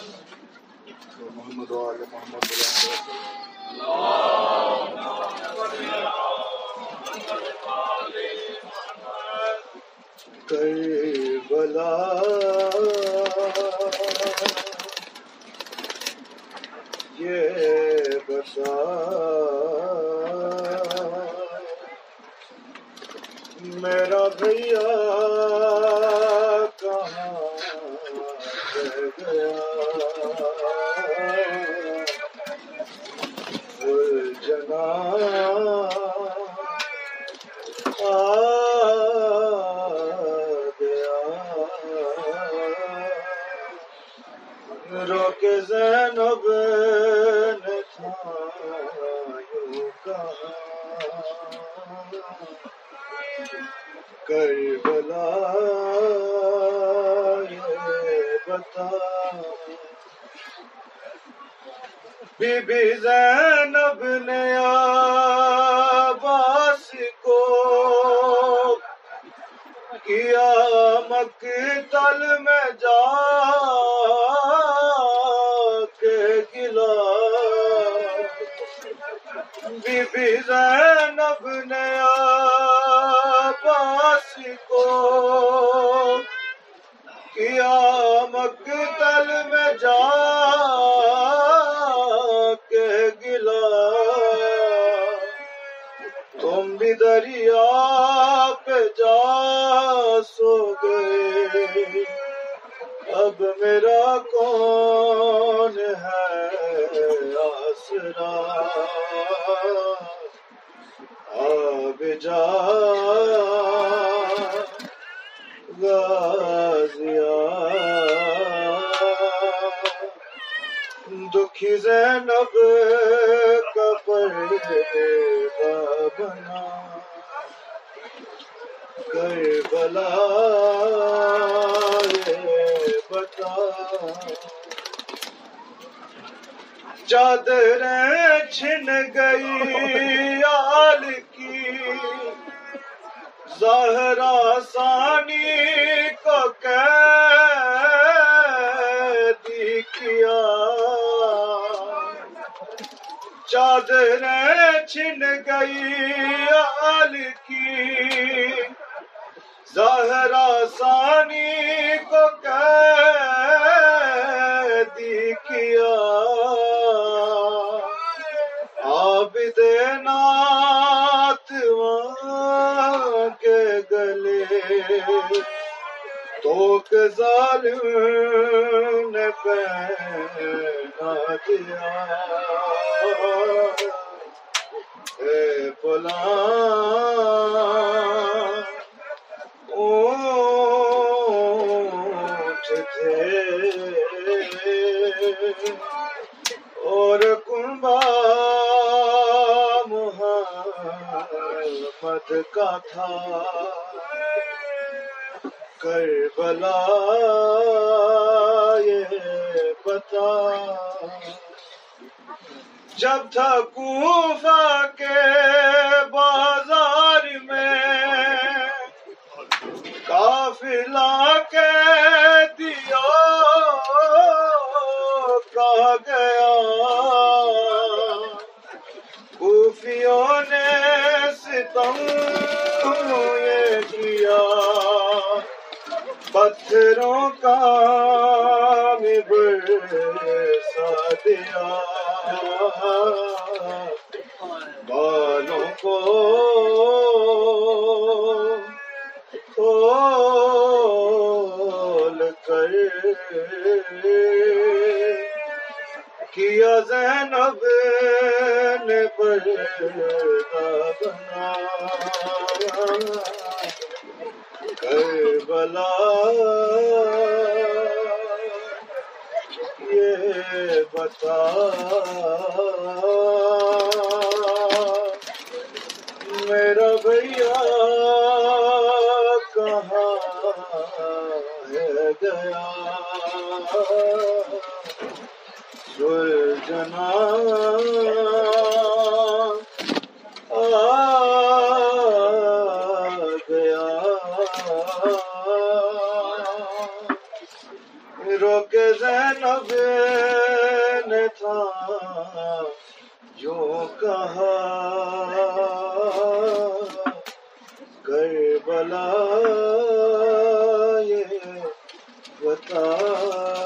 محمد وآل محمد کربلا. یہ بتا میرا بھیا زینب نے تھا کہا کربلا بتا۔ بی بی زینب نے عباس کو کیا مقتل میں جا کے گلا۔ بی بی زینب نے مقتل میں جا کے گلا۔ تم بھی دریا پہ جا سو گئے اب میرا کون ہے آسرا؟ آب جا۔ غازیا زینب کا پردہ بنا کربلا یہ بتا۔ چادریں چھن گئی آل کی۔ زہرا ثانی چادریں چھن گئی آل کی۔ زہرا ثانی کو قیدی کیا۔ عابد نات وہاں کے گلے۔ تو ظالم اے فلاں اونٹ تھے اور کنبا محمد کا تھا۔ کربلا جب تھا کوفہ کے بازار میں قافلہ کے دیا کہا گیا، کوفیوں نے ستم یہ کیا، پتھروں کا برسا دیا بالوں کو کھول کر کیا زینب نے بنا؟ بتا میرا بھیا کہاں ہے گیا؟ سلجنا جنا روک زینب نے تھا جو کہا کربلا یہ بتا